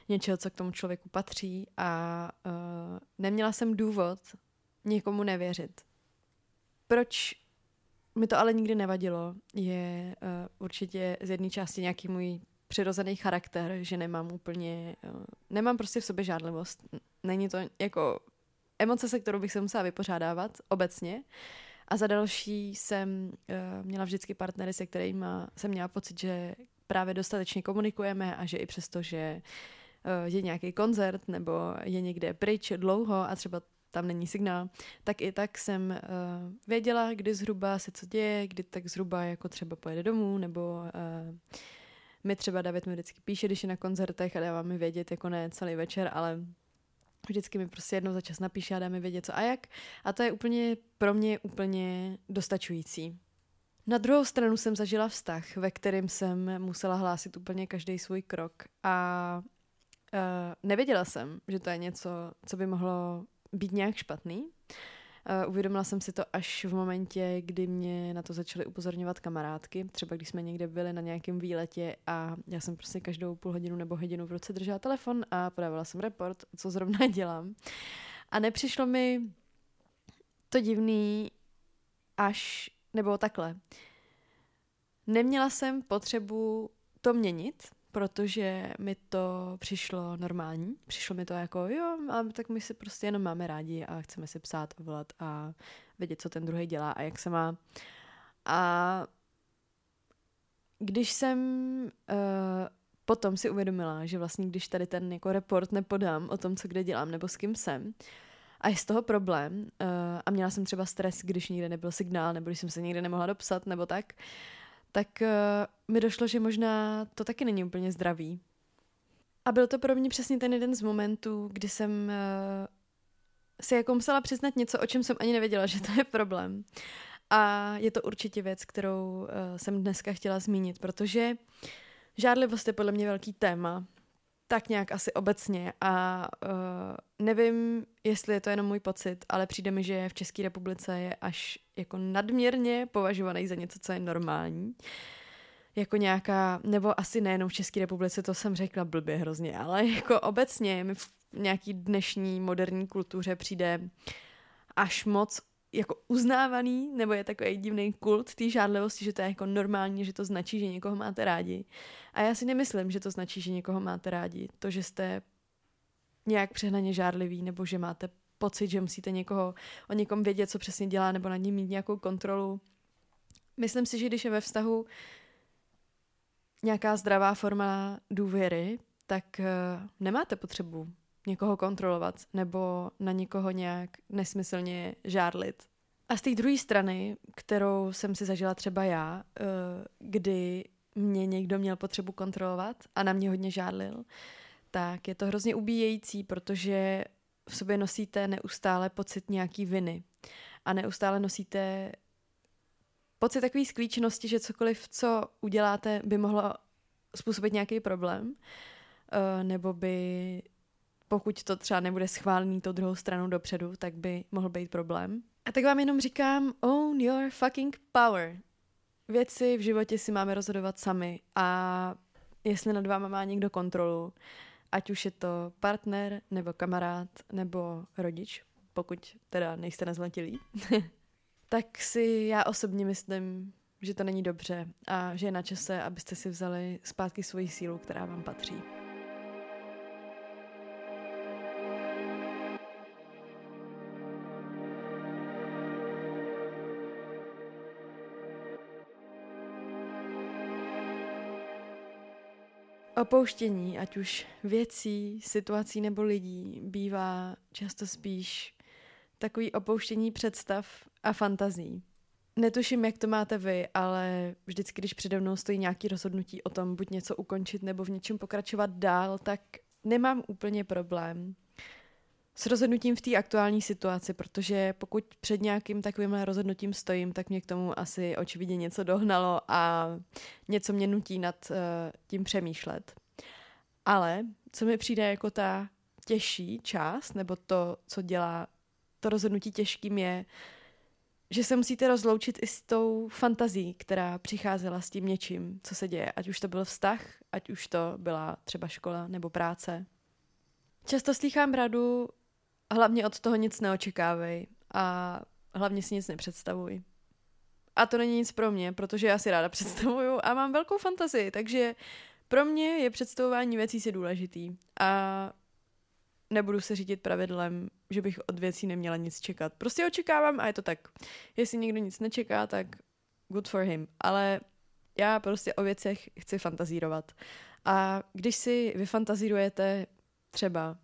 něčeho, co k tomu člověku patří a uh, neměla jsem důvod někomu nevěřit. Proč mi to ale nikdy nevadilo, je uh, určitě z jedné části nějaký můj přirozený charakter, že nemám úplně, uh, nemám prostě v sobě žádlivost. Není to jako emoce, se kterou bych se musela vypořádávat obecně. A za další jsem uh, měla vždycky partnery, se kterými jsem měla pocit, že právě dostatečně komunikujeme a že i přesto, že je nějaký koncert nebo je někde pryč dlouho a třeba tam není signál, tak i tak jsem uh, věděla, kdy zhruba se co děje, kdy tak zhruba jako třeba pojede domů, nebo uh, mi třeba David mi vždycky píše, když je na koncertech a dává mi vědět, jako ne celý večer, ale Vždycky mi prostě jednou za čas napíše a dá mi vědět co a jak. A to je úplně pro mě úplně dostačující. Na druhou stranu jsem zažila vztah, ve kterém jsem musela hlásit úplně každý svůj krok a uh, nevěděla jsem, že to je něco, co by mohlo být nějak špatný. Uh, uvědomila jsem si to až v momentě, kdy mě na to začaly upozorňovat kamarádky. Třeba když jsme někde byli na nějakém výletě a já jsem prostě každou půl hodinu nebo hodinu v ruce držela telefon a podávala jsem report, co zrovna dělám. A nepřišlo mi to divný až, nebo takhle. Neměla jsem potřebu to měnit, protože mi to přišlo normální. Přišlo mi to jako, jo, a tak my si prostě jenom máme rádi a chceme si psát a volat a vědět, co ten druhý dělá a jak se má. A když jsem uh, potom si uvědomila, že vlastně když tady ten jako report nepodám o tom, co kde dělám nebo s kým jsem, a je z toho problém, uh, a měla jsem třeba stres, když nikde nebyl signál, nebo když jsem se nikde nemohla dopsat, nebo tak, tak uh, mi došlo, že možná to taky není úplně zdravý. A byl to pro mě přesně ten jeden z momentů, kdy jsem uh, si jako musela přiznat něco, o čem jsem ani nevěděla, že to je problém. A je to určitě věc, kterou uh, jsem dneska chtěla zmínit, protože žádlivost je podle mě velký téma, tak nějak asi obecně a uh, nevím, jestli je to jenom můj pocit, ale přijde mi, že v České republice je až jako nadměrně považovaný za něco, co je normální. Jako nějaká, nebo asi nejenom v České republice, to jsem řekla blbě hrozně, ale jako obecně mi v nějaký dnešní moderní kultuře přijde až moc jako uznávaný, nebo je takový divný kult té žádlivosti, že to je jako normální, že to značí, že někoho máte rádi. A já si nemyslím, že to značí, že někoho máte rádi. To, že jste nějak přehnaně žádlivý, nebo že máte pocit, že musíte někoho o někom vědět, co přesně dělá, nebo na něm mít nějakou kontrolu. Myslím si, že když je ve vztahu nějaká zdravá forma důvěry, tak uh, nemáte potřebu někoho kontrolovat nebo na někoho nějak nesmyslně žárlit. A z té druhé strany, kterou jsem si zažila třeba já, uh, kdy mě někdo měl potřebu kontrolovat a na mě hodně žádlil, tak je to hrozně ubíjející, protože v sobě nosíte neustále pocit nějaký viny a neustále nosíte pocit takové sklíčenosti, že cokoliv, co uděláte, by mohlo způsobit nějaký problém, uh, nebo by, pokud to třeba nebude schválený tou druhou stranou dopředu, tak by mohl být problém. A tak vám jenom říkám, own your fucking power. Věci v životě si máme rozhodovat sami a jestli nad váma má někdo kontrolu, ať už je to partner, nebo kamarád, nebo rodič, pokud teda nejste nezletilí, tak si já osobně myslím, že to není dobře a že je na čase, abyste si vzali zpátky svoji sílu, která vám patří. Opouštění, ať už věcí, situací nebo lidí, bývá často spíš takový opouštění představ a fantazí. Netuším, jak to máte vy, ale vždycky, když přede mnou stojí nějaký rozhodnutí o tom, buď něco ukončit nebo v něčem pokračovat dál, tak nemám úplně problém s rozhodnutím v té aktuální situaci, protože pokud před nějakým takovým rozhodnutím stojím, tak mě k tomu asi očividně něco dohnalo a něco mě nutí nad uh, tím přemýšlet. Ale co mi přijde jako ta těžší část, nebo to, co dělá to rozhodnutí těžkým, je, že se musíte rozloučit i s tou fantazí, která přicházela s tím něčím, co se děje. Ať už to byl vztah, ať už to byla třeba škola nebo práce. Často slychám radu, hlavně od toho nic neočekávej a hlavně si nic nepředstavuj. A to není nic pro mě, protože já si ráda představuju a mám velkou fantazii, takže pro mě je představování věcí si důležitý. A nebudu se řídit pravidlem, že bych od věcí neměla nic čekat. Prostě očekávám a je to tak. Jestli někdo nic nečeká, tak good for him. Ale já prostě o věcech chci fantazírovat. A když si vyfantazírujete třeba,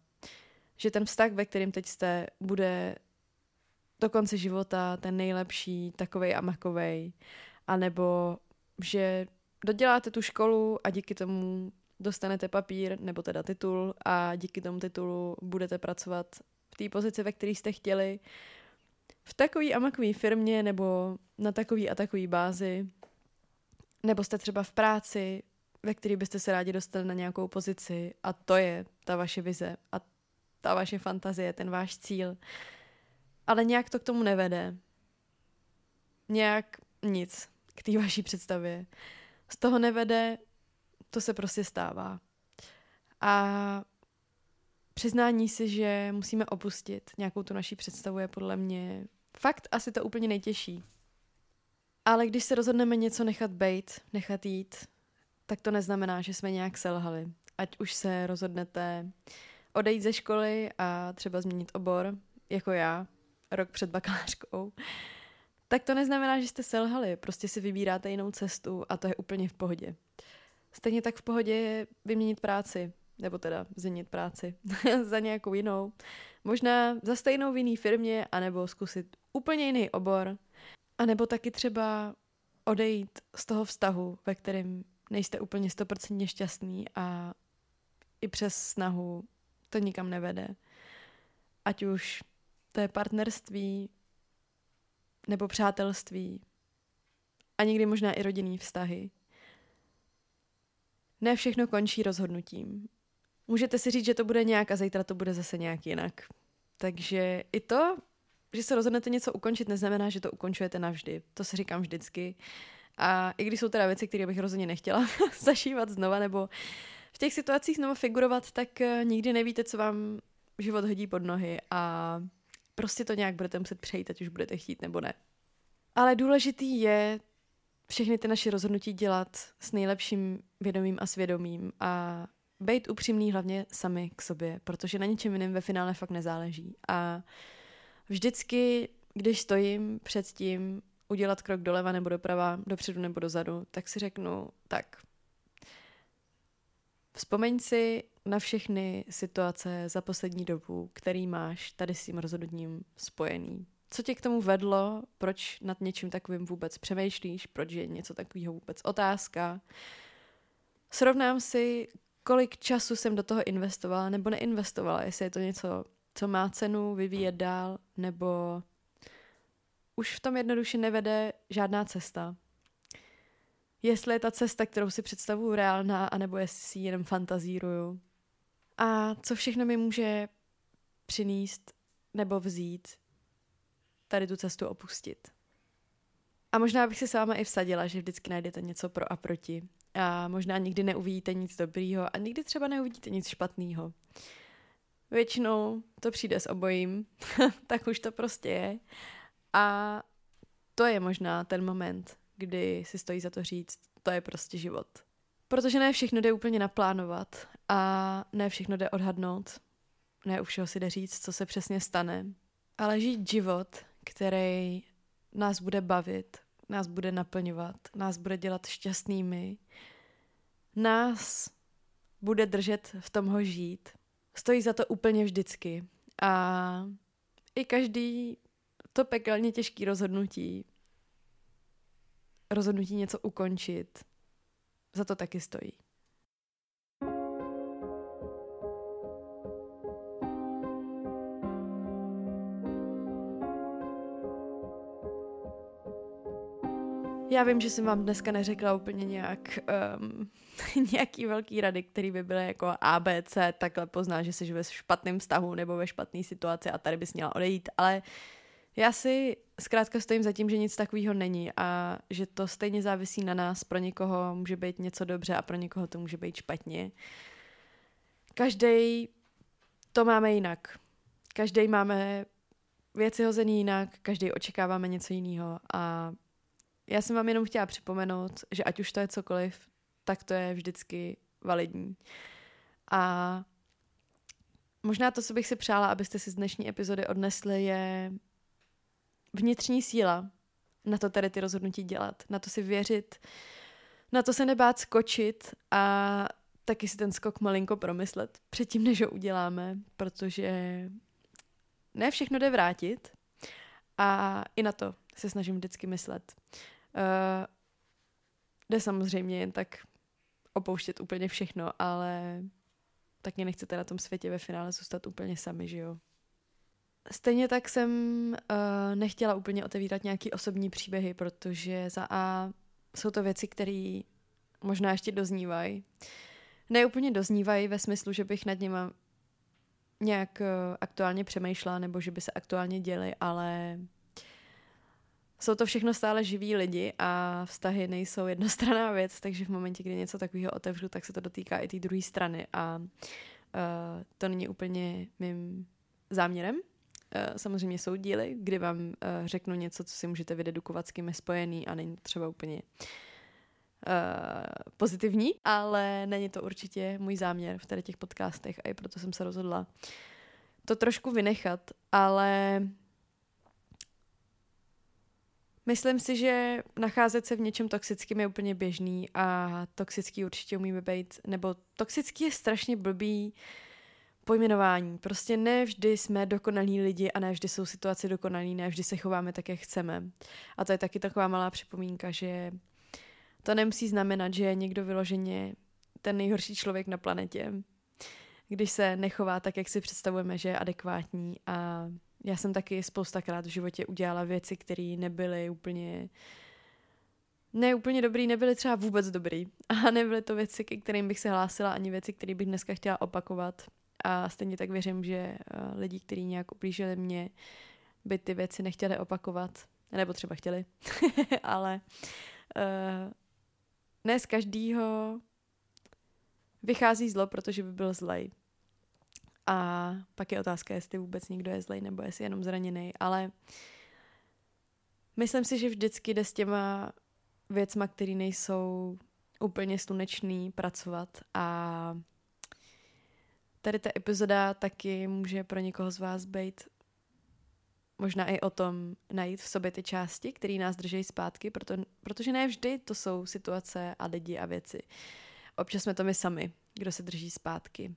že ten vztah, ve kterém teď jste, bude do konce života ten nejlepší, takovej a makovej, anebo že doděláte tu školu a díky tomu dostanete papír nebo teda titul a díky tomu titulu budete pracovat v té pozici, ve které jste chtěli, v takový a makový firmě nebo na takový a takový bázi, nebo jste třeba v práci, ve které byste se rádi dostali na nějakou pozici a to je ta vaše vize a ta vaše fantazie, ten váš cíl. Ale nějak to k tomu nevede. Nějak nic k té vaší představě. Z toho nevede to se prostě stává. A přiznání si, že musíme opustit nějakou tu naší představu je podle mě fakt asi to úplně nejtěžší. Ale když se rozhodneme něco nechat bejt, nechat jít, tak to neznamená, že jsme nějak selhali. Ať už se rozhodnete odejít ze školy a třeba změnit obor, jako já, rok před bakalářkou, tak to neznamená, že jste selhali. Prostě si vybíráte jinou cestu a to je úplně v pohodě. Stejně tak v pohodě je vyměnit práci, nebo teda změnit práci za nějakou jinou. Možná za stejnou v jiný firmě, anebo zkusit úplně jiný obor, anebo taky třeba odejít z toho vztahu, ve kterém nejste úplně stoprocentně šťastný a i přes snahu to nikam nevede. Ať už to je partnerství, nebo přátelství, a někdy možná i rodinný vztahy. Ne všechno končí rozhodnutím. Můžete si říct, že to bude nějak a zítra to bude zase nějak jinak. Takže i to, že se rozhodnete něco ukončit, neznamená, že to ukončujete navždy. To si říkám vždycky. A i když jsou teda věci, které bych rozhodně nechtěla zašívat znova, nebo těch situacích znovu figurovat, tak eh, nikdy nevíte, co vám život hodí pod nohy a prostě to nějak budete muset přejít, ať už budete chtít nebo ne. Ale důležitý je všechny ty naše rozhodnutí dělat s nejlepším vědomím a svědomím a být upřímný hlavně sami k sobě, protože na ničem jiném ve finále fakt nezáleží. A vždycky, když stojím před tím udělat krok doleva nebo doprava, dopředu nebo dozadu, tak si řeknu, tak vzpomeň si na všechny situace za poslední dobu, který máš tady s tím rozhodnutím spojený. Co tě k tomu vedlo? Proč nad něčím takovým vůbec přemýšlíš? Proč je něco takového vůbec otázka? Srovnám si, kolik času jsem do toho investovala nebo neinvestovala, jestli je to něco, co má cenu vyvíjet dál, nebo už v tom jednoduše nevede žádná cesta. Jestli je ta cesta, kterou si představuju, reálná, anebo jestli si jenom fantazíruju. A co všechno mi může přinést nebo vzít tady tu cestu opustit. A možná bych si s váma i vsadila, že vždycky najdete něco pro a proti. A možná nikdy neuvidíte nic dobrýho a nikdy třeba neuvidíte nic špatného. Většinou to přijde s obojím, tak už to prostě je. A to je možná ten moment, kdy si stojí za to říct, to je prostě život. Protože ne všechno jde úplně naplánovat a ne všechno jde odhadnout. Ne u všeho si jde říct, co se přesně stane. Ale žít život, který nás bude bavit, nás bude naplňovat, nás bude dělat šťastnými, nás bude držet v tom ho žít. Stojí za to úplně vždycky. A i každý to pekelně těžký rozhodnutí, rozhodnutí něco ukončit, za to taky stojí. Já vím, že jsem vám dneska neřekla úplně nějak um, nějaký velký rady, který by byly jako ABC, takhle pozná, že jsi ve špatném vztahu nebo ve špatné situaci a tady bys měla odejít, ale já si zkrátka stojím za tím, že nic takového není a že to stejně závisí na nás. Pro někoho může být něco dobře a pro někoho to může být špatně. Každý to máme jinak. Každý máme věci hozený jinak, každý očekáváme něco jiného a já jsem vám jenom chtěla připomenout, že ať už to je cokoliv, tak to je vždycky validní. A možná to, co bych si přála, abyste si z dnešní epizody odnesli, je vnitřní síla na to tady ty rozhodnutí dělat, na to si věřit, na to se nebát skočit a taky si ten skok malinko promyslet předtím, než ho uděláme, protože ne všechno jde vrátit a i na to se snažím vždycky myslet. Uh, jde samozřejmě jen tak opouštět úplně všechno, ale taky nechcete na tom světě ve finále zůstat úplně sami, že jo? Stejně tak jsem uh, nechtěla úplně otevírat nějaký osobní příběhy, protože za A jsou to věci, které možná ještě doznívají. Ne úplně doznívají ve smyslu, že bych nad nima nějak uh, aktuálně přemýšlela nebo že by se aktuálně děly, ale jsou to všechno stále živí lidi a vztahy nejsou jednostranná věc, takže v momentě, kdy něco takového otevřu, tak se to dotýká i té druhé strany a uh, to není úplně mým záměrem. Uh, samozřejmě jsou díly, kdy vám uh, řeknu něco, co si můžete vydedukovat s kým je spojený a není třeba úplně uh, pozitivní, ale není to určitě můj záměr v tady těch podcastech a i proto jsem se rozhodla to trošku vynechat, ale Myslím si, že nacházet se v něčem toxickém je úplně běžný a toxický určitě umíme být, nebo toxický je strašně blbý pojmenování. Prostě ne vždy jsme dokonalí lidi a ne vždy jsou situace dokonalí, ne vždy se chováme tak, jak chceme. A to je taky taková malá připomínka, že to nemusí znamenat, že je někdo vyloženě ten nejhorší člověk na planetě, když se nechová tak, jak si představujeme, že je adekvátní a já jsem taky spoustakrát v životě udělala věci, které nebyly úplně ne úplně dobrý, nebyly třeba vůbec dobrý. A nebyly to věci, ke kterým bych se hlásila, ani věci, které bych dneska chtěla opakovat. A stejně tak věřím, že eh, lidi, kteří nějak ublížili mě, by ty věci nechtěli opakovat. Nebo třeba chtěli. Ale uh, ne z každýho vychází zlo, protože by byl zlej. A pak je otázka, jestli vůbec někdo je zlej nebo jestli jenom zraněný, ale myslím si, že vždycky jde s těma věcma, které nejsou úplně slunečný, pracovat a tady ta epizoda taky může pro někoho z vás být možná i o tom najít v sobě ty části, které nás drží zpátky, proto, protože ne vždy to jsou situace a lidi a věci. Občas jsme to my sami, kdo se drží zpátky.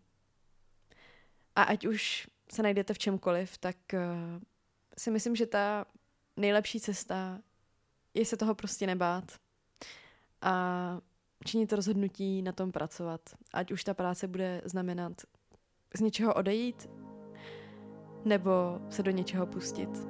A ať už se najdete v čemkoliv, tak uh, si myslím, že ta nejlepší cesta je se toho prostě nebát a činit rozhodnutí na tom pracovat. Ať už ta práce bude znamenat z něčeho odejít, nebo se do něčeho pustit.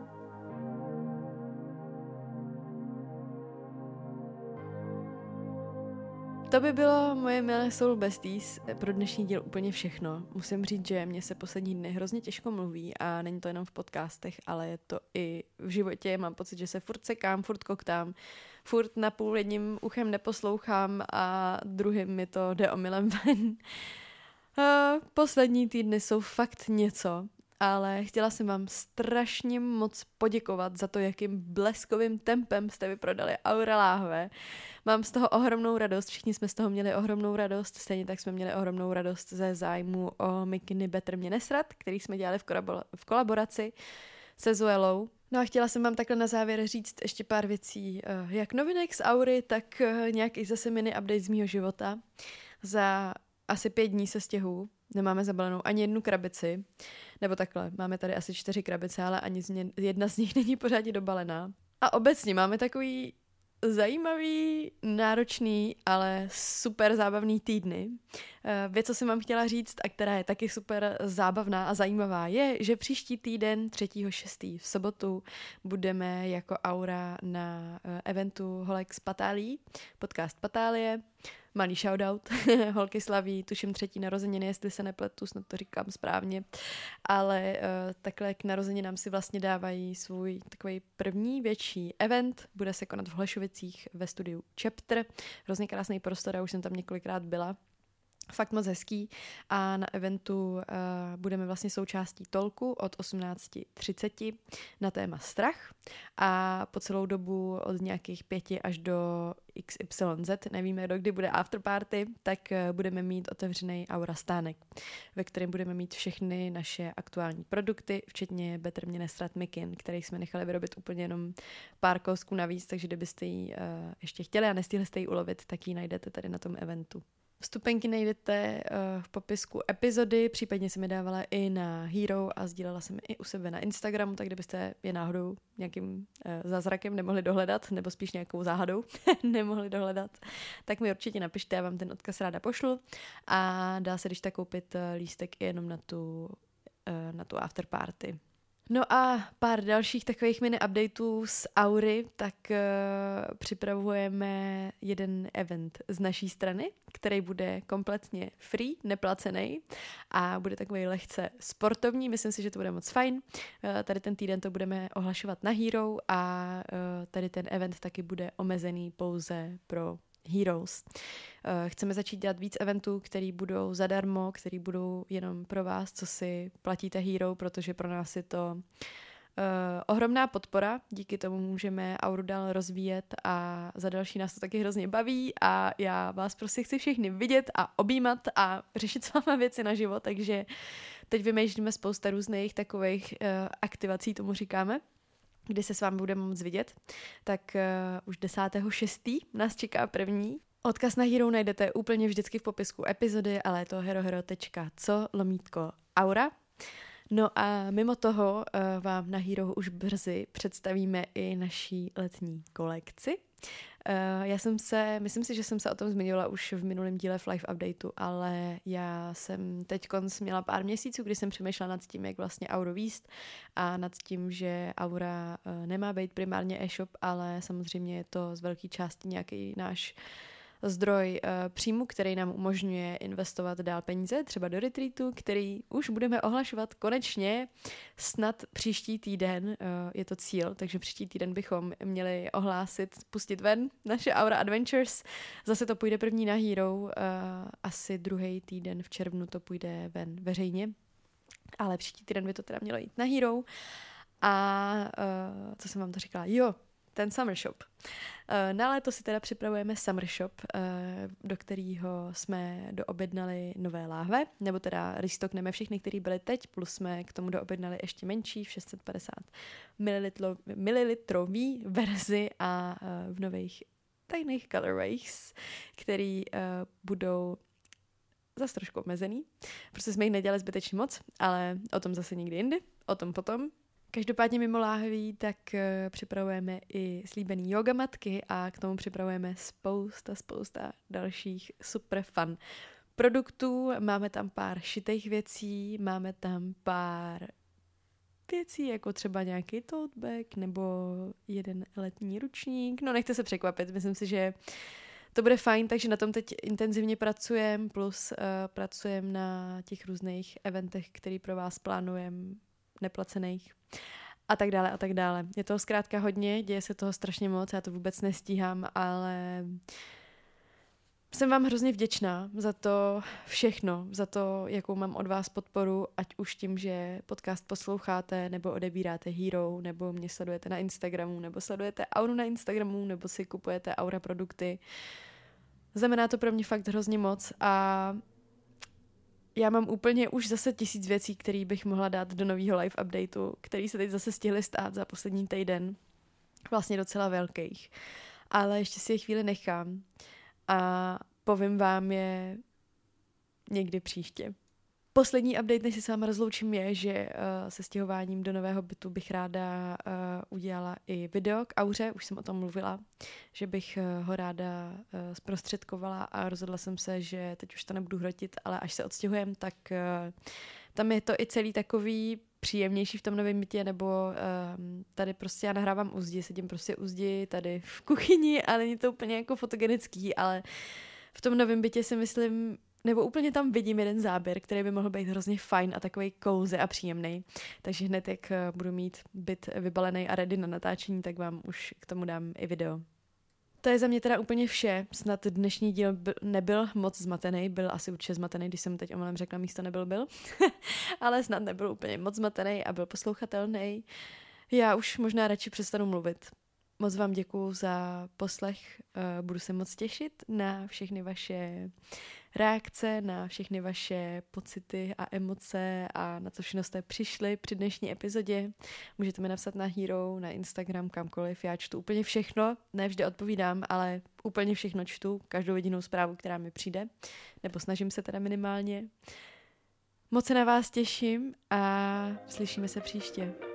To by bylo moje milé Soul Besties pro dnešní díl úplně všechno. Musím říct, že mě se poslední dny hrozně těžko mluví a není to jenom v podcastech, ale je to i v životě. Mám pocit, že se furt sekám, furt koktám, furt na půl jedním uchem neposlouchám a druhým mi to jde omylem ven. Poslední týdny jsou fakt něco ale chtěla jsem vám strašně moc poděkovat za to, jakým bleskovým tempem jste vyprodali Aura Láhve. Mám z toho ohromnou radost, všichni jsme z toho měli ohromnou radost, stejně tak jsme měli ohromnou radost ze zájmu o Mikiny Better mě nesrat, který jsme dělali v, kolabor- v kolaboraci se Zuelou. No a chtěla jsem vám takhle na závěr říct ještě pár věcí, eh, jak novinek z Aury, tak eh, nějaký zase mini update z mýho života. Za asi pět dní se stěhu, nemáme zabalenou ani jednu krabici, nebo takhle, máme tady asi čtyři krabice, ale ani z ně, jedna z nich není pořádně dobalená. A obecně máme takový zajímavý, náročný, ale super zábavný týdny. Eh, věc, co jsem vám chtěla říct a která je taky super zábavná a zajímavá, je, že příští týden 3.6. v sobotu budeme jako Aura na eh, eventu Holex Patálí, podcast Patálie malý shoutout. Holky slaví, tuším třetí narozeniny, jestli se nepletu, snad to říkám správně. Ale uh, takhle k narozeninám si vlastně dávají svůj takový první větší event. Bude se konat v Hlešovicích ve studiu Chapter. Hrozně krásný prostor, já už jsem tam několikrát byla fakt moc hezký a na eventu uh, budeme vlastně součástí tolku od 18.30 na téma strach a po celou dobu od nějakých pěti až do XYZ, nevíme do kdy bude afterparty, tak uh, budeme mít otevřený aura stánek, ve kterém budeme mít všechny naše aktuální produkty, včetně Better mě nesrat Mikin, který jsme nechali vyrobit úplně jenom pár kousků navíc, takže kdybyste ji uh, ještě chtěli a nestihli jste ji ulovit, tak ji najdete tady na tom eventu. Vstupenky najdete uh, v popisku epizody, případně jsem je dávala i na Hero a sdílela jsem i u sebe na Instagramu, tak kdybyste je náhodou nějakým uh, zázrakem nemohli dohledat, nebo spíš nějakou záhadou nemohli dohledat, tak mi určitě napište, já vám ten odkaz ráda pošlu a dá se když tak koupit uh, lístek i jenom na tu, na tu afterparty. No a pár dalších takových mini updateů z Aury, tak uh, připravujeme jeden event z naší strany, který bude kompletně free, neplacený a bude takový lehce sportovní, myslím si, že to bude moc fajn. Uh, tady ten týden to budeme ohlašovat na Hero a uh, tady ten event taky bude omezený pouze pro Heroes. Eh, chceme začít dělat víc eventů, které budou zadarmo, které budou jenom pro vás, co si platíte Hero, protože pro nás je to Uh, ohromná podpora, díky tomu můžeme Auru dál rozvíjet a za další nás to taky hrozně baví a já vás prostě chci všechny vidět a objímat a řešit s váma věci na život, takže teď vymýšlíme spousta různých takových uh, aktivací, tomu říkáme, kdy se s vámi budeme moc vidět, tak uh, už 10.6. nás čeká první. Odkaz na Hero najdete úplně vždycky v popisku epizody, ale je to herohero.co lomítko aura. No a mimo toho uh, vám na Hero už brzy představíme i naší letní kolekci. Uh, já jsem se, myslím si, že jsem se o tom zmiňovala už v minulém díle v Live Updateu, ale já jsem teď měla pár měsíců, kdy jsem přemýšlela nad tím, jak vlastně Auro výst a nad tím, že Aura uh, nemá být primárně e-shop, ale samozřejmě je to z velké části nějaký náš uh, zdroj uh, příjmu, který nám umožňuje investovat dál peníze, třeba do retreatu, který už budeme ohlašovat konečně snad příští týden. Uh, je to cíl, takže příští týden bychom měli ohlásit, pustit ven naše Aura Adventures. Zase to půjde první na Hero, uh, asi druhý týden v červnu to půjde ven veřejně, ale příští týden by to teda mělo jít na Hero. A uh, co jsem vám to říkala? Jo, ten Summer Shop. Eh, na léto si teda připravujeme Summer Shop, eh, do kterého jsme doobjednali nové láhve, nebo teda restokneme všechny, které byly teď, plus jsme k tomu doobjednali ještě menší v 650 ml, mililitrový verzi a eh, v nových tajných colorways, který budou zase trošku omezený, protože jsme jich nedělali zbytečně moc, ale o tom zase někdy jindy, o tom potom. Každopádně mimo láhví, tak uh, připravujeme i slíbený yogamatky a k tomu připravujeme spousta, spousta dalších super fun produktů. Máme tam pár šitých věcí, máme tam pár věcí, jako třeba nějaký tote bag nebo jeden letní ručník. No nechte se překvapit, myslím si, že to bude fajn, takže na tom teď intenzivně pracujeme, plus uh, pracujeme na těch různých eventech, který pro vás plánujeme neplacených a tak dále a tak dále. Je toho zkrátka hodně, děje se toho strašně moc, já to vůbec nestíhám, ale jsem vám hrozně vděčná za to všechno, za to, jakou mám od vás podporu, ať už tím, že podcast posloucháte, nebo odebíráte Hero, nebo mě sledujete na Instagramu, nebo sledujete Auru na Instagramu, nebo si kupujete Aura produkty. Znamená to pro mě fakt hrozně moc a já mám úplně už zase tisíc věcí, které bych mohla dát do nového live updateu, který se teď zase stihly stát za poslední týden. Vlastně docela velkých. Ale ještě si je chvíli nechám a povím vám je někdy příště. Poslední update, než se s vámi rozloučím, je, že uh, se stěhováním do nového bytu bych ráda uh, udělala i video k Auře, už jsem o tom mluvila, že bych uh, ho ráda uh, zprostředkovala a rozhodla jsem se, že teď už to nebudu hrotit, ale až se odstěhujem, tak uh, tam je to i celý takový příjemnější v tom novém bytě, nebo uh, tady prostě já nahrávám u zdi, sedím prostě u zdi tady v kuchyni a není to úplně jako fotogenický, ale v tom novém bytě si myslím, nebo úplně tam vidím jeden záběr, který by mohl být hrozně fajn a takový kouze a příjemný. Takže hned, jak eh, budu mít byt vybalený a ready na natáčení, tak vám už k tomu dám i video. To je za mě teda úplně vše. Snad dnešní díl byl, nebyl moc zmatený, byl asi určitě zmatený, když jsem teď omylem řekla místo nebyl byl, ale snad nebyl úplně moc zmatený a byl poslouchatelný. Já už možná radši přestanu mluvit. Moc vám děkuju za poslech, eh, budu se moc těšit na všechny vaše reakce, na všechny vaše pocity a emoce a na co všechno jste přišli při dnešní epizodě. Můžete mi napsat na Hero, na Instagram, kamkoliv. Já čtu úplně všechno, ne vždy odpovídám, ale úplně všechno čtu, každou jedinou zprávu, která mi přijde, nebo snažím se teda minimálně. Moc se na vás těším a slyšíme se příště.